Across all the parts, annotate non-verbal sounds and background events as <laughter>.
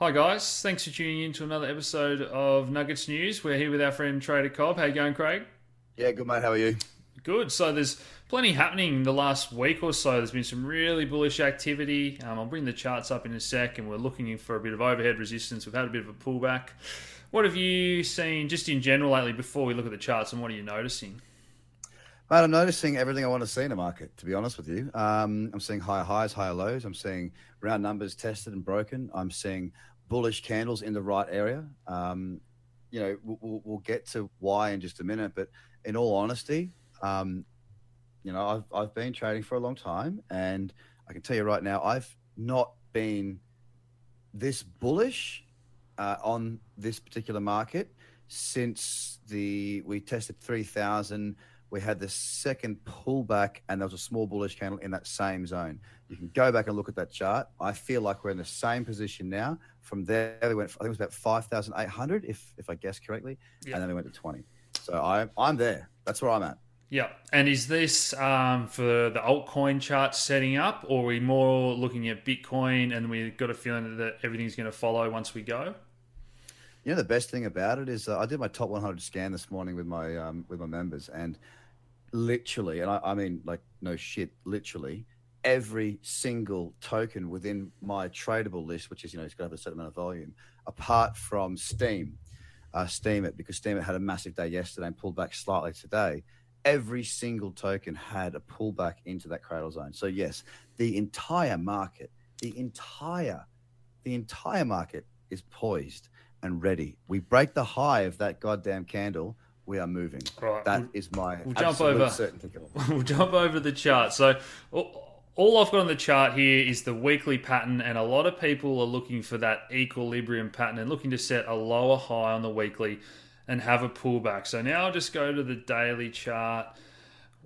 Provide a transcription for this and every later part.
Hi guys, thanks for tuning in to another episode of Nuggets News. We're here with our friend Trader Cobb. How you going, Craig? Yeah, good mate. How are you? Good. So there's plenty happening the last week or so. There's been some really bullish activity. Um, I'll bring the charts up in a sec, and we're looking for a bit of overhead resistance. We've had a bit of a pullback. What have you seen just in general lately before we look at the charts, and what are you noticing? Mate, I'm noticing everything I want to see in the market, to be honest with you. Um, I'm seeing higher highs, higher lows. I'm seeing round numbers tested and broken. I'm seeing bullish candles in the right area. Um, you know, we'll, we'll, get to why in just a minute, but in all honesty, um, you know, I've, I've been trading for a long time, and I can tell you right now, I've not been this bullish uh, on this particular market since the we tested 3000 we had the second pullback and there was a small bullish candle in that same zone. You can go back and look at that chart. I feel like we're in the same position now. From there, we went, I think it was about 5,800, if, if I guess correctly, and then we went to 20. So I, I'm there. That's where I'm at. Yeah. And is this um, for the altcoin chart setting up, or are we more looking at Bitcoin and we've got a feeling that everything's going to follow once we go? You know, the best thing about it is uh, I did my top 100 scan this morning with my um, with my members, and literally, and I, I mean, like, no shit, literally, every single token within my tradable list, which is, you know, it's got to have a certain amount of volume, apart from Steem, uh, Steemit because Steemit had a massive day yesterday and pulled back slightly today. Every single token had a pullback into that cradle zone. So, yes, the entire market, the entire, the entire market is poised and ready. We break the high of that goddamn candle we are moving. Right. That we'll, is my we'll jump over. Certainty. <laughs> We'll jump over the chart. So all I've got on the chart here is the weekly pattern, and a lot of people are looking for that equilibrium pattern and looking to set a lower high on the weekly and have a pullback. So now I'll just go to the daily chart.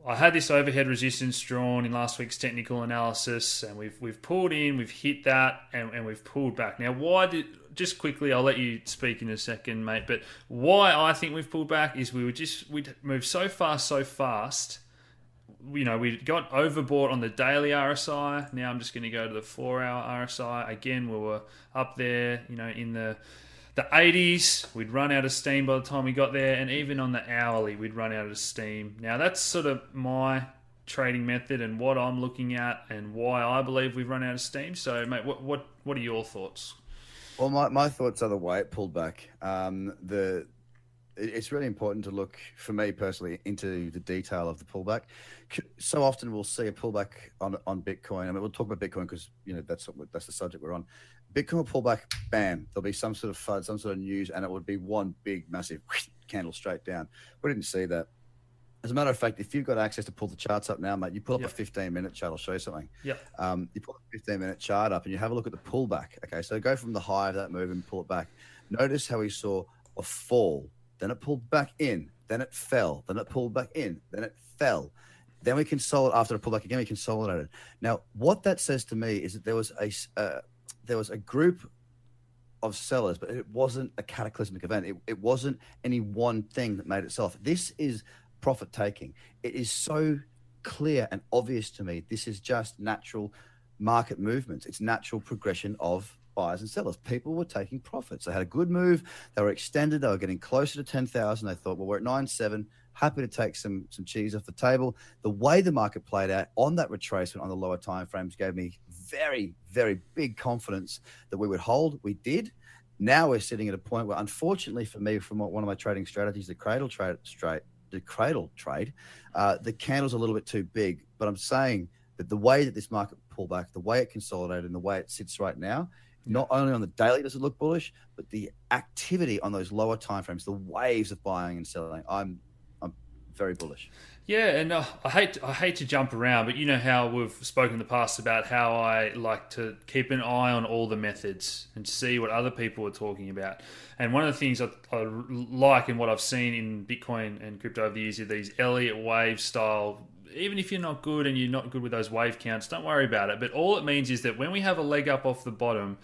I had this overhead resistance drawn in last week's technical analysis, and we've we've pulled in, we've hit that, and, and we've pulled back. Now, why did just quickly? I'll let you speak in a second, mate. But why I think we've pulled back is we were just we'd moved so fast, so fast. You know, we got overbought on the daily RSI. Now I'm just going to go to the four-hour RSI. Again, we were up there, you know, in the the 80s, we'd run out of steam by the time we got there, and even on the hourly, we'd run out of steam. Now, that's sort of my trading method and what I'm looking at and why I believe we've run out of steam. So, mate, what what what are your thoughts? Well, my, my thoughts are the way it pulled back. Um, the it's really important to look, for me personally, into the detail of the pullback. So often we'll see a pullback on on Bitcoin. I mean, we'll talk about Bitcoin because you know that's that's the subject we're on. Bitcoin will pull back, bam. There'll be some sort of FUD, some sort of news, and it would be one big, massive candle straight down. We didn't see that. As a matter of fact, if you've got access to pull the charts up now, mate, you pull up yep. a 15 minute chart. I'll show you something. Yeah. Um, you pull a 15 minute chart up and you have a look at the pullback. Okay. So go from the high of that move and pull it back. Notice how we saw a fall, then it pulled back in, then it fell, then it pulled back in, then it fell. Then we consolidate after the pullback again. We consolidated. Now, what that says to me is that there was a uh, there was a group of sellers, but it wasn't a cataclysmic event. It, it wasn't any one thing that made itself. This is profit taking. It is so clear and obvious to me. This is just natural market movements. It's natural progression of buyers and sellers. People were taking profits. They had a good move. They were extended. They were getting closer to 10,000. They thought, well, we're at 9.7. Happy to take some some cheese off the table. The way the market played out on that retracement on the lower time frames gave me very, very big confidence that we would hold. We did. Now we're sitting at a point where, unfortunately for me, from one of my trading strategies, the cradle trade, straight, the cradle trade, uh, the candle's a little bit too big. But I'm saying that the way that this market pullback, the way it consolidated, and the way it sits right now, not only on the daily does it look bullish, but the activity on those lower timeframes, the waves of buying and selling, I'm I'm very bullish. Yeah, and uh, I hate I hate to jump around, but you know how we've spoken in the past about how I like to keep an eye on all the methods and see what other people are talking about. And one of the things I, I like and what I've seen in Bitcoin and crypto over the years are these Elliott wave style. Even if you're not good and you're not good with those wave counts, don't worry about it. But all it means is that when we have a leg up off the bottom,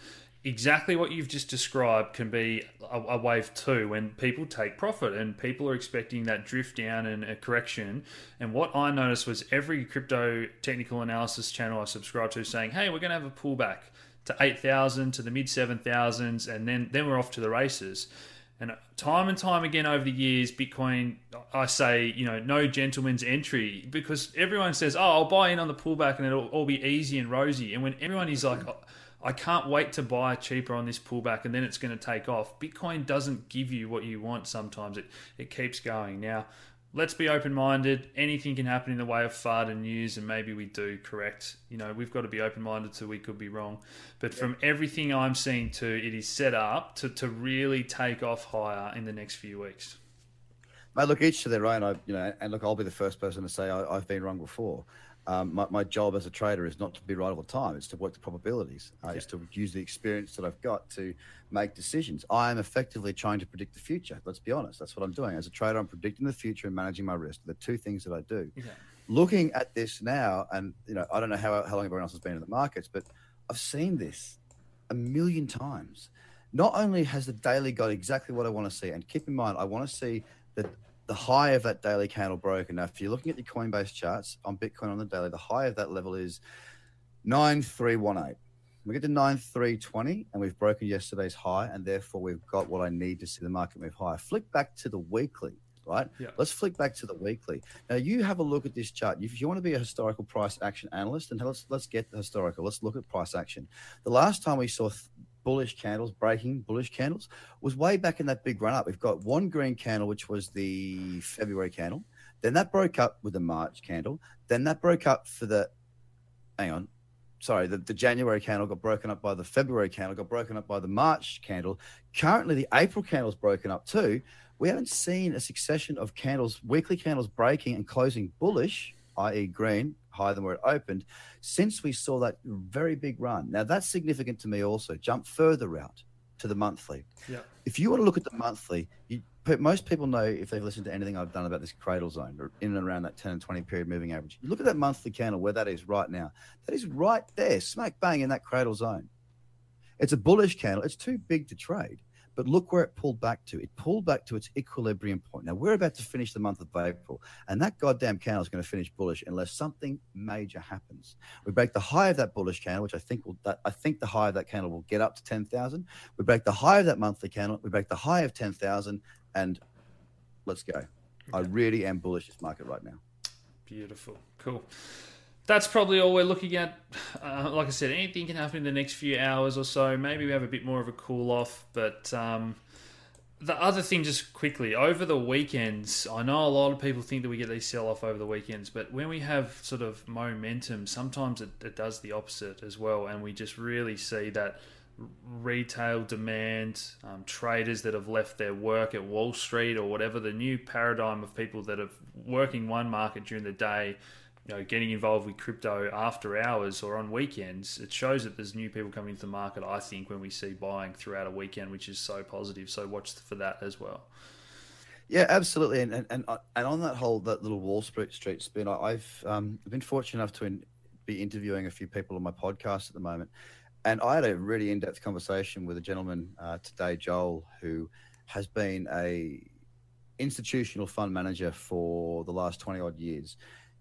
exactly what you've just described can be a, a, wave two when people take profit and people are expecting that drift down and a correction. And what I noticed was every crypto technical analysis channel I subscribe to saying, hey, we're going to have a pullback to 8,000 to the mid 7,000s and then, then we're off to the races. And time and time again over the years, Bitcoin, I say, you know, no gentleman's entry because everyone says, oh, I'll buy in on the pullback and it'll all be easy and rosy. And when everyone is like, I can't wait to buy cheaper on this pullback and then it's going to take off. Bitcoin doesn't give you what you want sometimes. It it keeps going. Now, let's be open minded. Anything can happen in the way of FUD and news, and maybe we do correct. You know, we've got to be open minded so we could be wrong. But from everything I'm seeing too, it is set up to, to really take off higher in the next few weeks. Mate, look, each to their own. I, you know, and look, I'll be the first person to say I, I've been wrong before um, my, my, job as a trader is not to be right all the time. It's to work the probabilities. Uh, It's to use the experience that I've got to make decisions. I am effectively trying to predict the future. Let's be honest. That's what I'm doing. As a trader, I'm predicting the future and managing my risk. The two things that I do. Yeah. Looking at this now, and you know, I don't know how, how long everyone else has been in the markets, but I've seen this a million times. Not only has the daily got exactly what I want to see, and keep in mind, I want to see that the high of that daily candle broken. Now, if you're looking at the Coinbase charts on Bitcoin on the daily, the high of that level is 9318. We get to 9320 and we've broken yesterday's high, and therefore we've got what I need to see the market move higher. Flick back to the weekly, right? Yeah. Let's flick back to the weekly. Now, you have a look at this chart. If you want to be a historical price action analyst, and let's let's get the historical. Let's look at price action. The last time we saw bullish candles, breaking bullish candles, was way back in that big run up. We've got one green candle, which was the February candle. Then that broke up with the March candle. Then that broke up for the, hang on, sorry, the, the January candle got broken up by the February candle, got broken up by the March candle. Currently, the April candle's broken up too. We haven't seen a succession of candles, weekly candles breaking and closing bullish, i.e., green, higher than where it opened since we saw that very big run. Now, that's significant to me also. Jump further out to the monthly. Yeah. If you want to look at the monthly, you, most people know if they've listened to anything I've done about this cradle zone or in and around that 10 and 20 period moving average. You look at that monthly candle where that is right now. That is right there, smack bang in that cradle zone. It's a bullish candle. It's too big to trade. But look where it pulled back to. It pulled back to its equilibrium point. Now we're about to finish the month of April, and that goddamn candle is going to finish bullish unless something major happens. We break the high of that bullish candle, which I think will. That, I think the high of that candle will get up to ten thousand. We break the high of that monthly candle. We break the high of ten thousand, and let's go. Okay. I really am bullish this market right now. Beautiful, cool that's probably all we're looking at. Uh, like I said, anything can happen in the next few hours or so. Maybe we have a bit more of a cool off. But um, the other thing, just quickly, over the weekends, I know a lot of people think that we get these sell off over the weekends, but when we have sort of momentum, sometimes it, it does the opposite as well. And we just really see that retail demand, um, traders that have left their work at Wall Street or whatever, the new paradigm of people that are working one market during the day you know, getting involved with crypto after hours or on weekends, it shows that there's new people coming into the market. I think when we see buying throughout a weekend, which is so positive. So watch for that as well. Yeah, absolutely. And and and, uh, and on that whole that little Wall Street Street spin, I've um, been fortunate enough to in, be interviewing a few people on my podcast at the moment, and I had a really in depth conversation with a gentleman uh, today, Joel, who has been a institutional fund manager for the last 20 odd years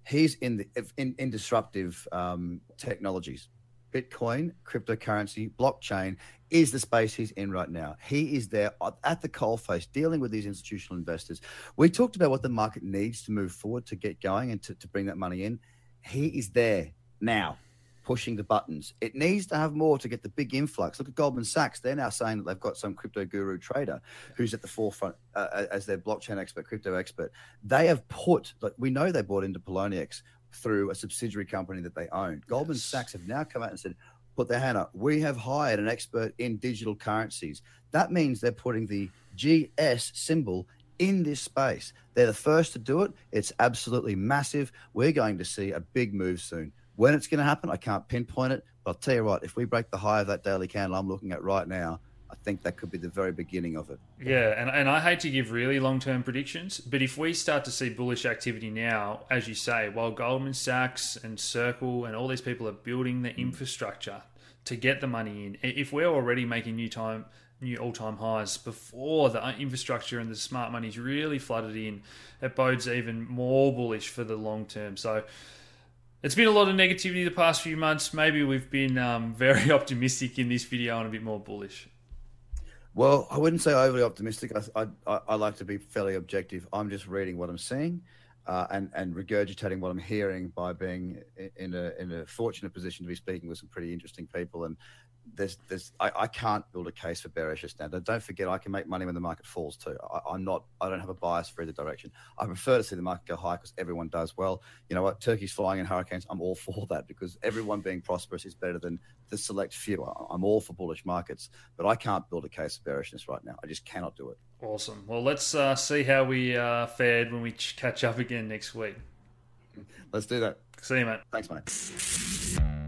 he's in the in, in disruptive um, technologies. Bitcoin, cryptocurrency, blockchain is the space he's in right now. He is there at the coalface dealing with these institutional investors. We talked about what the market needs to move forward to get going and to, to bring that money in. He is there now pushing the buttons. It needs to have more to get the big influx. Look at Goldman Sachs. They're now saying that they've got some crypto guru trader who's at the forefront uh, as their blockchain expert, crypto expert. They have put, like, we know they bought into Poloniex through a subsidiary company that they own. Goldman Sachs have now come out and said, put their hand up. We have hired an expert in digital currencies. That means they're putting the GS symbol in this space. They're the first to do it. It's absolutely massive. We're going to see a big move soon. When it's going to happen, I can't pinpoint it. But I'll tell you what, if we break the high of that daily candle I'm looking at right now, I think that could be the very beginning of it. Yeah, and, and I hate to give really long term predictions, but if we start to see bullish activity now, as you say, while Goldman Sachs and Circle and all these people are building the mm. infrastructure to get the money in, if we're already making new time new all time highs before the uh, infrastructure and the smart money's really flooded in, it bodes even more bullish for the long term. So it's been a lot of negativity the past few months. Maybe we've been um, <laughs> very optimistic in this video and a bit more bullish. Well, I wouldn't say overly optimistic. I, I, I like to be fairly objective. I'm just reading what I'm seeing. Uh, and and regurgitating what I'm hearing by being in a in a fortunate position to be speaking with some pretty interesting people and there's there's I, I, can't build a case for bearishness now. Don't forget, I can make money when the market falls too. I, am not. I don't have a bias for either direction. I prefer to see the market go high because everyone does well. You know what? Turkey's flying in hurricanes. I'm all <laughs> for that because everyone being prosperous is better than the select few. I'm all for bullish markets, but I can't build a case of bearishness right now. I just cannot do it. Awesome. Well, let's uh, see how we uh, fared when we catch up again next week. Let's do that. See you, mate. Thanks, mate